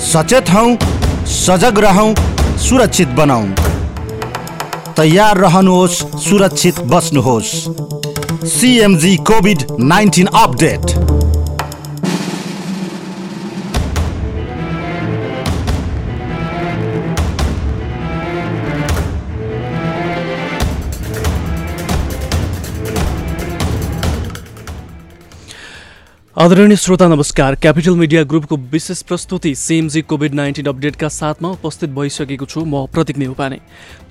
सचेत हौ सजग रहौँ सुरक्षित बनाऊ। तयार रहनुहोस् सुरक्षित बस्नुहोस्। CMG covid nineteen update. आदरणीय श्रोता नमस्कार। क्यापिटल मिडिया ग्रुपको विशेष प्रस्तुति सिएमजी कोभिड नाइन्टिन अपडेटका साथमा उपस्थित भइसकेको छु म प्रतीक नेउपाने।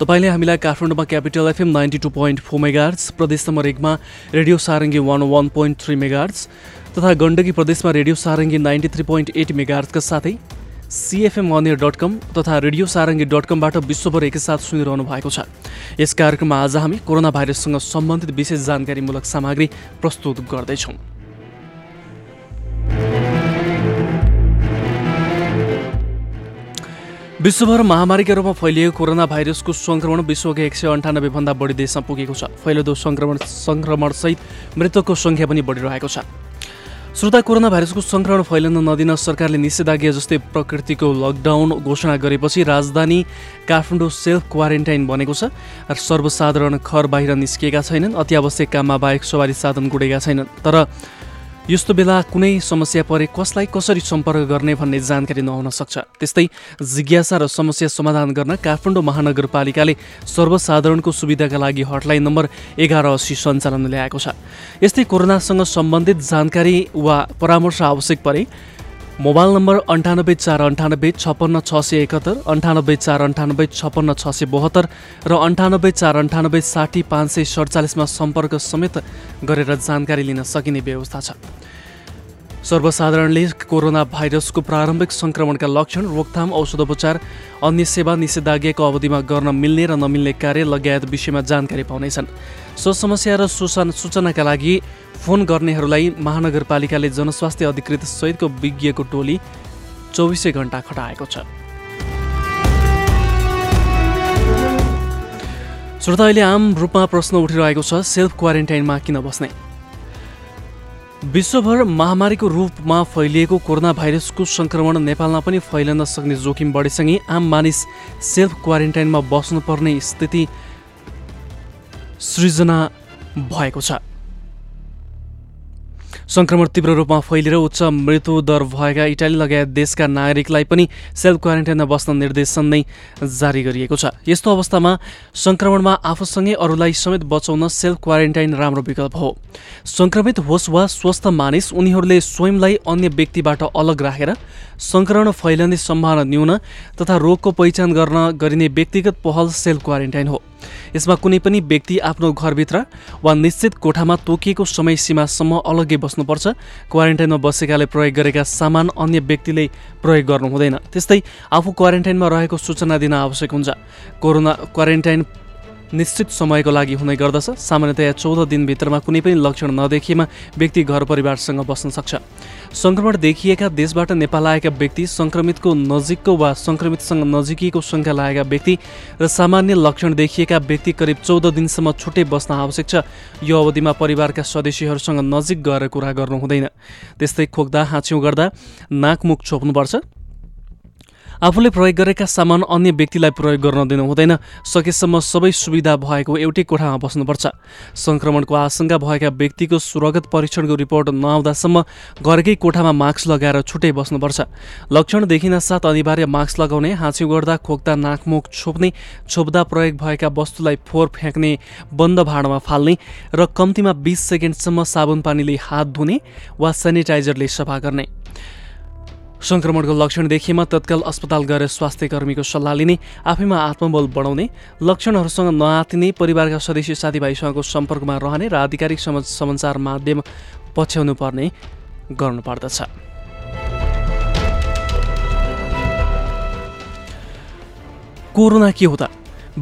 तपाईँले हामीलाई काठमाडौँमा capital FM ninety two point four megahertz प्रदेश नम्बर एकमा radio Sarangi one one point three megahertz तथा गण्डकी प्रदेशमा radio Sarangi ninety three point eight मेगार्सका साथै सिएफएम अनियर डट कम तथा रेडियो सारङ्गी डट कमबाट विश्वभर एकैसाथ सुनिरहनु भएको छ। यस कार्यक्रममा आज हामी कोरोना भाइरससँग सम्बन्धित विशेष जानकारीमूलक सामग्री प्रस्तुत गर्दैछौँ। विश्वभर महामारीका रूपमा फैलिएको कोरोना भाइरसको सङ्क्रमण विश्वका एक सय अन्ठानब्बेभन्दा बढी देशमा पुगेको छ। फैलिँदो सङ्क्रमण सङ्क्रमणसहित मृतकको सङ्ख्या पनि बढिरहेको छ। श्रोता कोरोना भाइरसको सङ्क्रमण फैलन नदिन सरकारले निषेधाज्ञा जस्तै प्रकृतिको लकडाउन घोषणा गरेपछि राजधानी काठमाडौँ सेल्फ क्वारेन्टाइन बनेको छ र सर्वसाधारण घर बाहिर निस्किएका छैनन्। अत्यावश्यक काममा बाहेक सवारी साधन गुडेका छैनन्। तर यस्तो बेला कुनै समस्या परे कसलाई कसरी सम्पर्क गर्ने भन्ने जानकारी नहुन सक्छ। त्यस्तै जिज्ञासा र समस्या समाधान गर्न काठमाडौँ महानगरपालिकाले सर्वसाधारणको सुविधाका लागि हटलाइन नम्बर एघार अस्सी सञ्चालन ल्याएको छ। यस्तै कोरोनासँग सम्बन्धित जानकारी वा परामर्श आवश्यक परे मोबाइल नम्बर अन्ठानब्बे चार अन्ठानब्बे छप्पन्न छ सय एकहत्तर अन्ठानब्बे चार अन्ठानब्बे छप्पन्न छ सय बहत्तर र अन्ठानब्बे चार अन्ठानब्बे साठी पाँच सय सडचालिसमा सम्पर्क समेत गरेर जानकारी लिन सकिने व्यवस्था छ। सर्वसाधारणले कोरोना भाइरसको प्रारम्भिक सङ्क्रमणका लक्षण रोकथाम औषधोपचार अन्य सेवा निषेधाज्ञाको अवधिमा गर्न मिल्ने र नमिल्ने कार्य लगायत विषयमा जानकारी पाउनेछन्। सो समस्या र सूचना सूचनाका लागि फोन गर्नेहरूलाई महानगरपालिकाले जनस्वास्थ्य अधिकृत सहितको विज्ञको टोली चौबिसै घन्टा खटाएको छ। श्रोता अहिले आम रूपमा प्रश्न उठिरहेको छ सेल्फ क्वारेन्टाइनमा किन बस्ने? विश्वभर महामारीको रूपमा फैलिएको कोरोना भाइरसको सङ्क्रमण नेपालमा पनि फैलन सक्ने जोखिम बढेसँगै आम मानिस सेल्फ क्वारेन्टाइनमा बस्नुपर्ने स्थिति सृजना भएको छ। सङ्क्रमण तीव्र रूपमा फैलिएर उच्च मृत्यु दर भएका इटाली लगायत देशका नागरिकलाई पनि सेल्फ क्वारेन्टाइनमा बस्न निर्देशन नै जारी गरिएको छ। यस्तो अवस्थामा सङ्क्रमणमा आफूसँगै अरूलाई समेत बचाउन सेल्फ क्वारेन्टाइन राम्रो विकल्प हो। सङ्क्रमित होस् वा स्वस्थ मानिस उनीहरूले स्वयंलाई अन्य व्यक्तिबाट अलग राखेर सङ्क्रमण फैलने सम्भावना न्यून तथा रोगको पहिचान गर्न गरिने व्यक्तिगत पहल सेल्फ क्वारेन्टाइन हो। यसमा कुनै पनि व्यक्ति आफ्नो घरभित्र वा निश्चित कोठामा तोकिएको समय सीमासम्म अलग्गै बस्नुपर्छ क्वारेन्टाइनमा बसेकाले प्रयोग गरेका सामान अन्य व्यक्तिले प्रयोग गर्नु हुँदैन त्यस्तै आफू क्वारेन्टाइनमा रहेको सूचना दिन आवश्यक हुन्छ। कोरोना क्वारेन्टाइन निश्चित समयको लागि हुने गर्दछ। सामान्यतया चौध दिनभित्रमा कुनै पनि लक्षण नदेखिएमा व्यक्ति घर परिवारसँग बस्न सक्छ। सङ्क्रमण देखिएका देशबाट नेपाल आएका व्यक्ति सङ्क्रमितको नजिकको वा सङ्क्रमितसँग नजिकिएको सङ्ख्या लागेका व्यक्ति र सामान्य लक्षण देखिएका व्यक्ति करिब चौध दिनसम्म छुट्टै बस्न आवश्यक छ। यो अवधिमा परिवारका सदस्यहरूसँग नजिक गएर कुरा गर्नु हुँदैन। त्यस्तै खोक्दा हाँच्यौँ गर्दा नाकमुख छोप्नुपर्छ। आफूले प्रयोग गरेका सामान अन्य व्यक्तिलाई प्रयोग गर्न दिनु हुँदैन। सकेसम्म सबै सुविधा भएको एउटै कोठामा बस्नुपर्छ। सङ्क्रमणको आशंका भएका व्यक्तिको सुरगत परीक्षणको रिपोर्ट नआउँदासम्म घरकै कोठामा मास्क लगाएर छुट्टै बस्नुपर्छ। लक्षण देखिन साथ अनिवार्य मास्क लगाउने हाँच्यौँ गर्दा खोक्दा नाकमुख छोप्ने छोप्दा प्रयोग भएका वस्तुलाई फोहोर फ्याँक्ने बन्द भाँडोमा फाल्ने र कम्तीमा बिस सेकेन्डसम्म साबुन पानीले हात धुने वा सेनिटाइजरले सफा गर्ने। सङ्क्रमणको लक्षण देखिएमा तत्काल अस्पताल गएर स्वास्थ्य कर्मीको सल्लाह लिने आफैमा आत्मबल बढाउने लक्षणहरूसँग नआतिने परिवारका सदस्य साथीभाइसँगको सम्पर्कमा रहने र आधिकारिक समाचार माध्यम पछ्याउनु पर्ने गर्नुपर्दछ। कोरोना के हो त?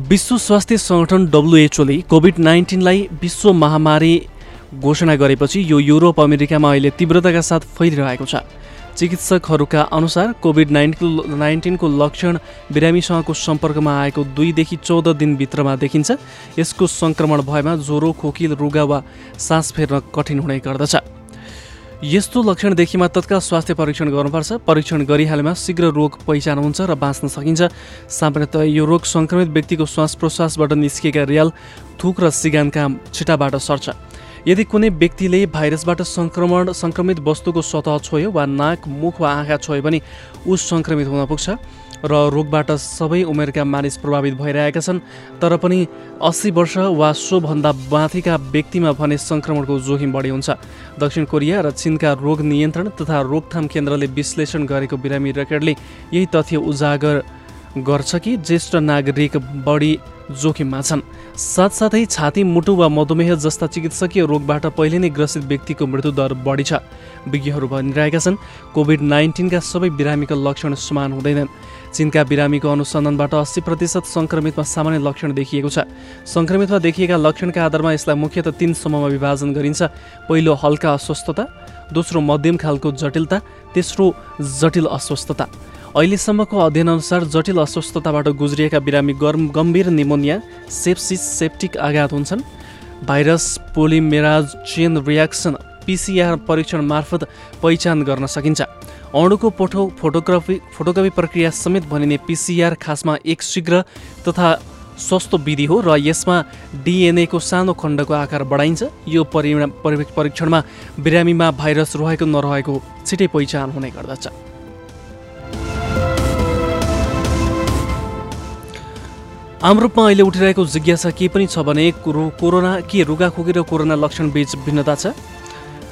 विश्व स्वास्थ्य सङ्गठन डब्लुएचओले कोभिड नाइन्टिनलाई विश्व महामारी घोषणा गरेपछि यो युरोप अमेरिकामा अहिले तीव्रताका साथ फैलिरहेको छ। चिकित्सकहरूका अनुसार कोभिड नाइन्टिन नाइन्टिनको लक्षण बिरामीसँगको सम्पर्कमा आएको दुईदेखि चौध दिनभित्रमा देखिन्छ। यसको सङ्क्रमण भएमा ज्वरो खोकी रुगा वा सास फेर्न कठिन हुने गर्दछ। यस्तो लक्षण देखिमा तत्काल स्वास्थ्य परीक्षण गर्नुपर्छ। परीक्षण गरिहालेमा शीघ्र रोग पहिचान हुन्छ र बाँच्न सकिन्छ। सामान्यतः यो रोग सङ्क्रमित व्यक्तिको श्वास प्रश्वासबाट निस्किएका रियाल थुक र सिगानका छिटाबाट सर्छ। यदि कुनै व्यक्तिले भाइरसबाट सङ्क्रमण सङ्क्रमित वस्तुको सतह छोयो वा नाक मुख वा आँखा छोयो भने ऊ सङ्क्रमित हुन पुग्छ र रोगबाट सबै उमेरका मानिस प्रभावित भइरहेका छन्। तर पनि अस्सी वर्ष वा सोभन्दा माथिका व्यक्तिमा भने सङ्क्रमणको जोखिम बढी हुन्छ। दक्षिण कोरिया र चिनका रोग नियन्त्रण तथा रोकथाम केन्द्रले विश्लेषण गरेको बिरामी रेकर्डले यही तथ्य उजागर गर्छ कि ज्येष्ठ नागरिक बढी जोखिममा छन्। साथसाथै छाती मुटु वा मधुमेह जस्ता चिकित्सकीय रोगबाट पहिले नै ग्रसित व्यक्तिको मृत्युदर बढी छ। विज्ञहरू भनिरहेका छन् कोभिड नाइन्टिनका सबै बिरामीका लक्षण समान हुँदैनन्। चिनका बिरामीको अनुसन्धानबाट अस्सी प्रतिशत सङ्क्रमितमा सामान्य लक्षण देखिएको छ। सङ्क्रमितमा देखिएका लक्षणका आधारमा यसलाई मुख्यतः तिन समूहमा विभाजन गरिन्छ। पहिलो हल्का अस्वस्थता दोस्रो मध्यम खालको जटिलता तेस्रो जटिल अस्वस्थता। अहिलेसम्मको अध्ययनअनुसार जटिल अस्वस्थताबाट गुज्रिएका बिरामी गम्भीर निमोनिया सेप्सिस सेप्टिक आघात हुन्छन्। Virus polymerase chain reaction PCR परीक्षण मार्फत पहिचान गर्न सकिन्छ। अणुको फोटो फोटोग्राफी फोटोग्राफी प्रक्रिया समेत भनिने पिसिआर खासमा एक शीघ्र तथा सस्तो विधि हो र यसमा डिएनएको सानो खण्डको आकार बढाइन्छ। यो परिणाम परीक्षणमा बिरामीमा भाइरस रहेको नरहेको छिटै पहिचान हुने गर्दछ। आम रूपमा अहिले उठिरहेको जिज्ञासा के पनि छ भने कुरो कोरोना के रुगाखोकी र कोरोना लक्षण बीच भिन्नता छ?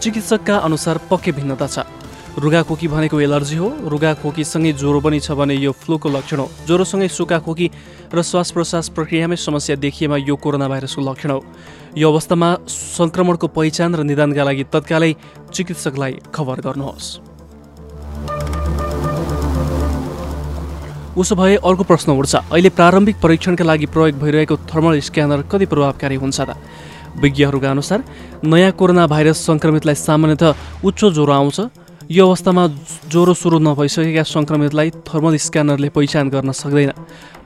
चिकित्सकका अनुसार पक्कै भिन्नता छ। रुगाखोकी भनेको एलर्जी हो। रुगाखोकीसँगै ज्वरो पनि छ भने यो फ्लूको लक्षण हो। ज्वरोसँगै सुकाखोकी र श्वास प्रश्वास प्रक्रियामै समस्या देखिएमा यो कोरोना भाइरसको लक्षण हो। यो अवस्थामा सङ्क्रमणको पहिचान र निदानका लागि तत्कालै चिकित्सकलाई खबर गर्नुहोस्। उसो भए अर्को प्रश्न उठ्छ। अहिले प्रारम्भिक परीक्षणका लागि प्रयोग भइरहेको थर्मल स्क्यानर कति प्रभावकारी हुन्छ त? विज्ञहरूका अनुसार नयाँ कोरोना भाइरस सङ्क्रमितलाई सामान्यतः उच्च ज्वरो आउँछ। यो अवस्थामा ज्वरो सुरु नभइसकेका सङ्क्रमितलाई थर्मल स्क्यानरले पहिचान गर्न सक्दैन।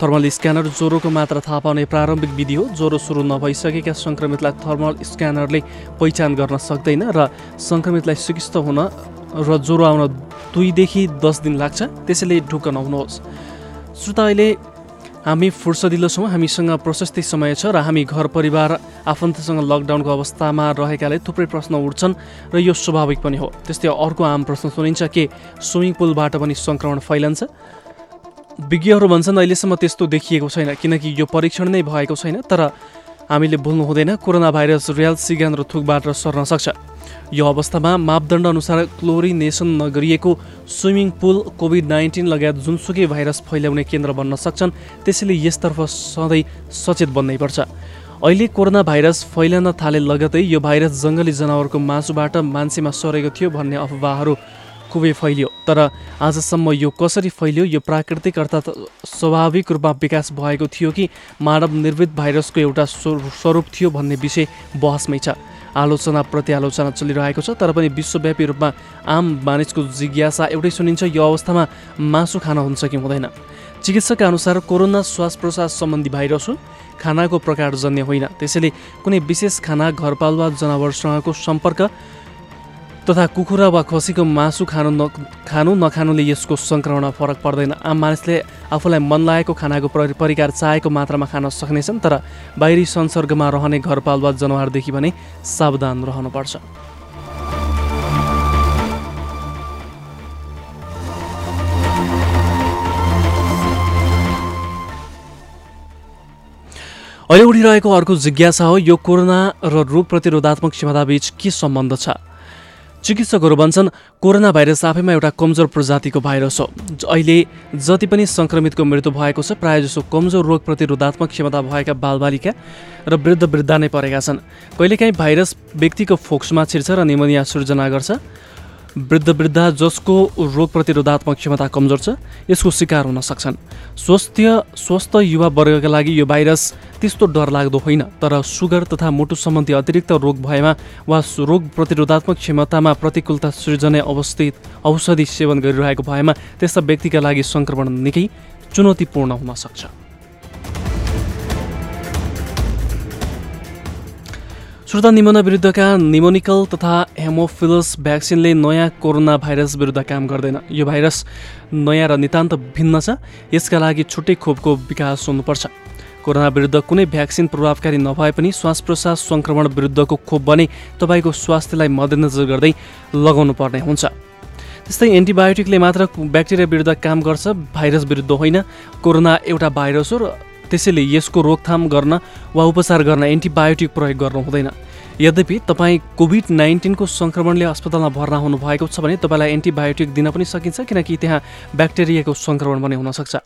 थर्मल स्क्यानर ज्वरोको मात्रा थाहा पाउने प्रारम्भिक विधि हो। ज्वरो सुरु नभइसकेका सङ्क्रमितलाई थर्मल स्क्यानरले पहिचान गर्न सक्दैन र सङ्क्रमितलाई चिकित्सा हुन र ज्वरो आउन दुईदेखि दस दिन लाग्छ। त्यसैले ढुक्क नहुनुहोस्। श्रोता अहिले हामी फुर्सदिलो छौँ हामीसँग प्रशस्तै समय छ र हामी घर परिवार आफन्तसँग लकडाउनको अवस्थामा रहेकाले थुप्रै प्रश्न उठ्छन् र यो स्वाभाविक पनि हो। त्यस्तै अर्को आम प्रश्न सुनिन्छ के स्विमिङ पुलबाट पनि सङ्क्रमण फैलन्छ? विज्ञहरू भन्छन् अहिलेसम्म त्यस्तो देखिएको छैन किनकि यो परीक्षण नै भएको छैन तर हामीले भुल्नु हुँदैन कोरोना भाइरस रियल सिगान र थुकबाट सर्न सक्छ। यो अवस्थामा मापदण्ड अनुसार क्लोरिनेसन नगरिएको स्विमिङ पुल कोभिड नाइन्टिन लगायत जुनसुकै भाइरस फैल्याउने केन्द्र बन्न सक्छन् त्यसैले यसतर्फ सधैँ सचेत बन्नै पर्छ। अहिले कोरोना भाइरस फैलन थाले लगतै यो भाइरस जङ्गली जनावरको मासुबाट मान्छेमा सरेको थियो भन्ने अफवाहहरू खुबै फैलियो। तर आजसम्म यो कसरी फैलियो यो प्राकृतिक अर्थात् स्वाभाविक रूपमा विकास भएको थियो कि मानव निर्मित भाइरसको एउटा स्वरूप थियो भन्ने विषय बहसमै छ। आलोचना प्रतिआलोचना चलिरहेको छ तर पनि विश्वव्यापी रूपमा आम मानिसको जिज्ञासा एउटै सुनिन्छ यो अवस्थामा मासु खान हुन्छ कि हुँदैन। चिकित्सकका अनुसार कोरोना श्वास प्रश्वास सम्बन्धी भाइरस हो खानाको प्रकार जन्य होइन। त्यसैले कुनै विशेष खाना घरपालुवा जनावरसँगको सम्पर्क तथा कुखुरा वा खसीको मासु खानु न खानु नखानुले यसको सङ्क्रमणमा फरक पर्दैन। आम मानिसले आफूलाई मन लागेको खानाको परिकार चाहेको मात्रामा खान सक्नेछन् तर बाहिरी संसर्गमा रहने घरपालुवा जनावरदेखि भने सावधान रहनुपर्छ। अहिले उठिरहेको अर्को जिज्ञासा हो यो कोरोना र रोग प्रतिरोधात्मक क्षमताबीच के सम्बन्ध छ? चिकित्सकहरू भन्छन् कोरोना भाइरस आफैमा एउटा कमजोर प्रजातिको भाइरस हो। अहिले जति पनि सङ्क्रमितको मृत्यु भएको छ प्रायःजसो कमजोर रोग प्रतिरोधात्मक क्षमता भएका बालबालिका र वृद्ध वृद्ध नै परेका छन्। कहिलेकाहीँ भाइरस व्यक्तिको फोक्समा छिर्छ र निमोनिया सृजना गर्छ। वृद्ध वृद्ध जसको रोग प्रतिरोधात्मक क्षमता कमजोर छ यसको शिकार हुन सक्छन्। स्वस्थ स्वस्थ युवा वर्गका लागि यो भाइरस त्यस्तो डरलाग्दो होइन। तर सुगर तथा मुटु सम्बन्धी अतिरिक्त रोग भएमा वा रोग प्रतिरोधात्मक क्षमतामा प्रतिकूलता सृजने अवस्थित औषधि सेवन गरिरहेको भएमा त्यस्ता व्यक्तिका लागि सङ्क्रमण निकै चुनौतीपूर्ण हुन सक्छ। श्रोता निमोना विरुद्धका निमोनिकल तथा हेमोफिलस भ्याक्सिनले नयाँ कोरोना भाइरस विरुद्ध काम गर्दैन। यो भाइरस नयाँ र नितान्त भिन्न छ। यसका लागि छुट्टै खोपको विकास हुनुपर्छ। कोरोना विरुद्ध कुनै भ्याक्सिन प्रभावकारी नभए पनि श्वास प्रश्वास सङ्क्रमण विरुद्धको खोप भने तपाईँको स्वास्थ्यलाई मध्यनजर गर्दै लगाउनु पर्ने हुन्छ। त्यस्तै एन्टिबायोटिकले मात्र ब्याक्टेरिया विरुद्ध काम गर्छ भाइरस विरुद्ध होइन। कोरोना एउटा भाइरस हो र त्यसैले यसको रोकथाम गर्न वा उपचार गर्न एन्टिबायोटिक प्रयोग गर्नु हुँदैन। यद्यपि तपाईँ कोभिड नाइन्टिनको सङ्क्रमणले अस्पतालमा भर्ना हुनुभएको छ भने तपाईँलाई एन्टिबायोटिक दिन पनि सकिन्छ किनकि त्यहाँ ब्याक्टेरियाको सङ्क्रमण पनि हुनसक्छ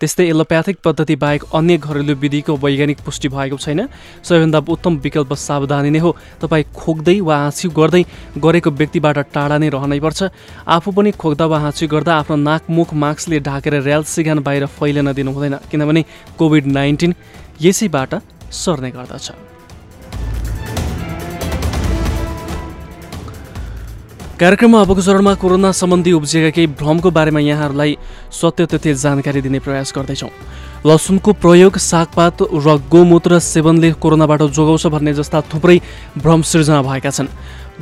त्यस्तै एलोप्याथिक पद्धति बाहेक अन्य घरेलु विधिको वैज्ञानिक पुष्टि भएको छैन। सबैभन्दा उत्तम विकल्प सावधानी नै हो। तपाईँ खोक्दै वा हाँस्यु गर्दै गरेको व्यक्तिबाट टाढा नै रहनै पर्छ आफू पनि खोक्दा वा हाँस्यु गर्दा आफ्नो नाक मुख मास्कले ढाकेर ऱ्याल सिगान बाहिर फैलिन दिनु हुँदैन किनभने कोभिड नाइन्टिन यसैबाट सर्ने गर्दछ। कार्यक्रममा अबको चरणमा कोरोना सम्बन्धी उब्जिएका केही भ्रमको बारेमा यहाँहरूलाई सत्य तथ्य जानकारी दिने प्रयास गर्दैछौँ। लसुनको प्रयोग सागपात र गोमूत्र सेवनले कोरोनाबाट जोगाउँछ भन्ने जस्ता थुप्रै भ्रम सिर्जना भएका छन्।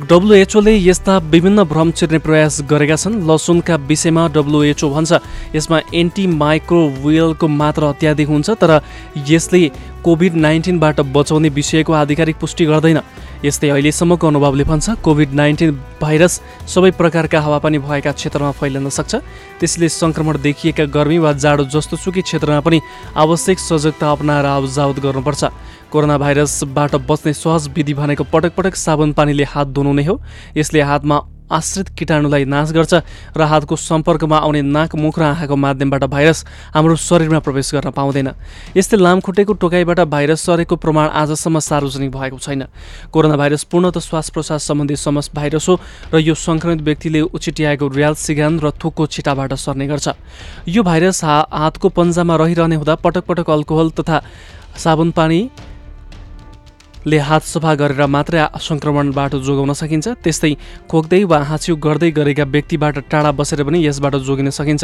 डब्लुएचओले यस्ता विभिन्न भ्रम चिर्ने प्रयास गरेका छन्। लसुनका विषयमा डब्लुएचओ भन्छ यसमा एन्टी माइक्रोवेलको मात्रा अत्याधिक हुन्छ तर यसले कोभिड नाइन्टिनबाट बचाउने विषयको आधिकारिक पुष्टि गर्दैन। यस्तै अहिलेसम्मको अनुभवले भन्छ कोभिड नाइन्टिन भाइरस सबै प्रकारका हावापानी भएका क्षेत्रमा फैलिन सक्छ। त्यसले सङ्क्रमण देखिएका गर्मी वा जाडो जस्तो सुकै क्षेत्रमा पनि आवश्यक सजगता अप्नाएर आवजावत गर्नुपर्छ। कोरोना भाइरसबाट बच्ने सहज विधि भनेको पटक पटक साबुन पानीले हात धुनु नै हो। यसले हातमा आश्रित किटाणुलाई नाश गर्छ र हातको सम्पर्कमा आउने नाक मुख र आँखाको माध्यमबाट भाइरस हाम्रो शरीरमा प्रवेश गर्न पाउँदैन। यस्तै लामखुट्टेको टोकाइबाट भाइरस सरेको प्रमाण आजसम्म सार्वजनिक भएको छैन। कोरोना भाइरस पूर्णत श्वास प्रश्वास सम्बन्धी समस भाइरस हो र यो सङ्क्रमित व्यक्तिले उचिटिआएको र्याल सिगान र थुकको छिटाबाट सर्ने गर्छ। यो भाइरस हातको पन्जामा रहिरहने हुँदा पटक पटक अल्कोहल तथा साबुन पानी ले हात सफा गरेर मात्रै सङ्क्रमणबाट जोगाउन सकिन्छ। त्यस्तै खोक्दै वा हाँस्यु गर्दै गरेका व्यक्तिबाट टाढा बसेर पनि यसबाट जोगिन सकिन्छ।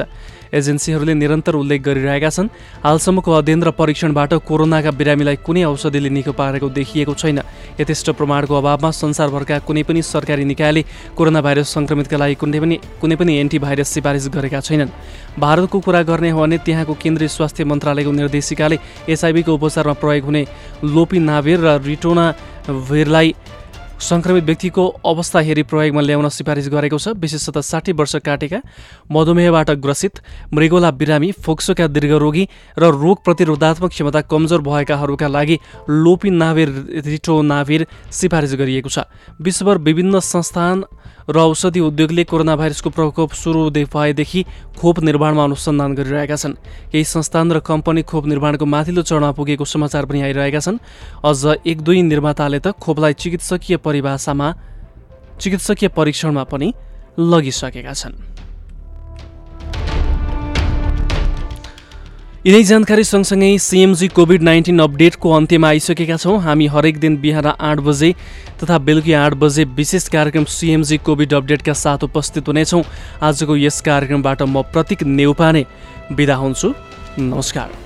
एजेन्सीहरूले निरन्तर उल्लेख गरिरहेका छन् हालसम्मको अध्ययन र परीक्षणबाट कोरोनाका बिरामीलाई कुनै औषधिले निको पारेको देखिएको छैन। यथेष्ट प्रमाणको अभावमा संसारभरका कुनै पनि सरकारी निकायले कोरोना भाइरस सङ्क्रमितका लागि कुनै पनि कुनै पनि एन्टिभाइरस सिफारिस गरेका छैनन्। भारतको कुरा गर्ने हो भने त्यहाँको केन्द्रीय स्वास्थ्य मन्त्रालयको निर्देशिकाले एसआइबीको उपचारमा प्रयोग हुने लोपी नाभिर र रिटो कोरोना भिरलाई सङ्क्रमित व्यक्तिको अवस्था हेरी प्रयोगमा ल्याउन सिफारिस गरेको छ। विशेषतः साठी वर्ष काटेका मधुमेहबाट ग्रसित मृगोला बिरामी फोक्सोका दीर्घरोगी र रोग प्रतिरोधात्मक क्षमता कमजोर भएकाहरूका लागि लोपी नाभिर रिटो नाभिर सिफारिस गरिएको छ। विश्वभर विभिन्न संस्थान र औषधि उद्योगले कोरोना भाइरसको प्रकोप सुरु भएदेखि खोप निर्माणमा अनुसन्धान गरिरहेका छन्। केही संस्थान र कम्पनी खोप निर्माणको माथिल्लो चरणमा पुगेको समाचार पनि आइरहेका छन्। अझ एक दुई निर्माताले त खोपलाई चिकित्सकीय परिभाषामा चिकित्सकीय परीक्षणमा पनि लगिसकेका छन्। यिनै जानकारी सँगसँगै सिएमजी कोभिड नाइन्टिन अपडेटको अन्त्यमा आइसकेका छौँ। हामी हरेक दिन बिहान आठ बजे तथा बेलुकी आठ बजे विशेष कार्यक्रम सिएमजी कोभिड अपडेटका साथ उपस्थित हुनेछौँ। आजको यस कार्यक्रमबाट म प्रतीक नेउपाने बिदा हुन्छु। नमस्कार।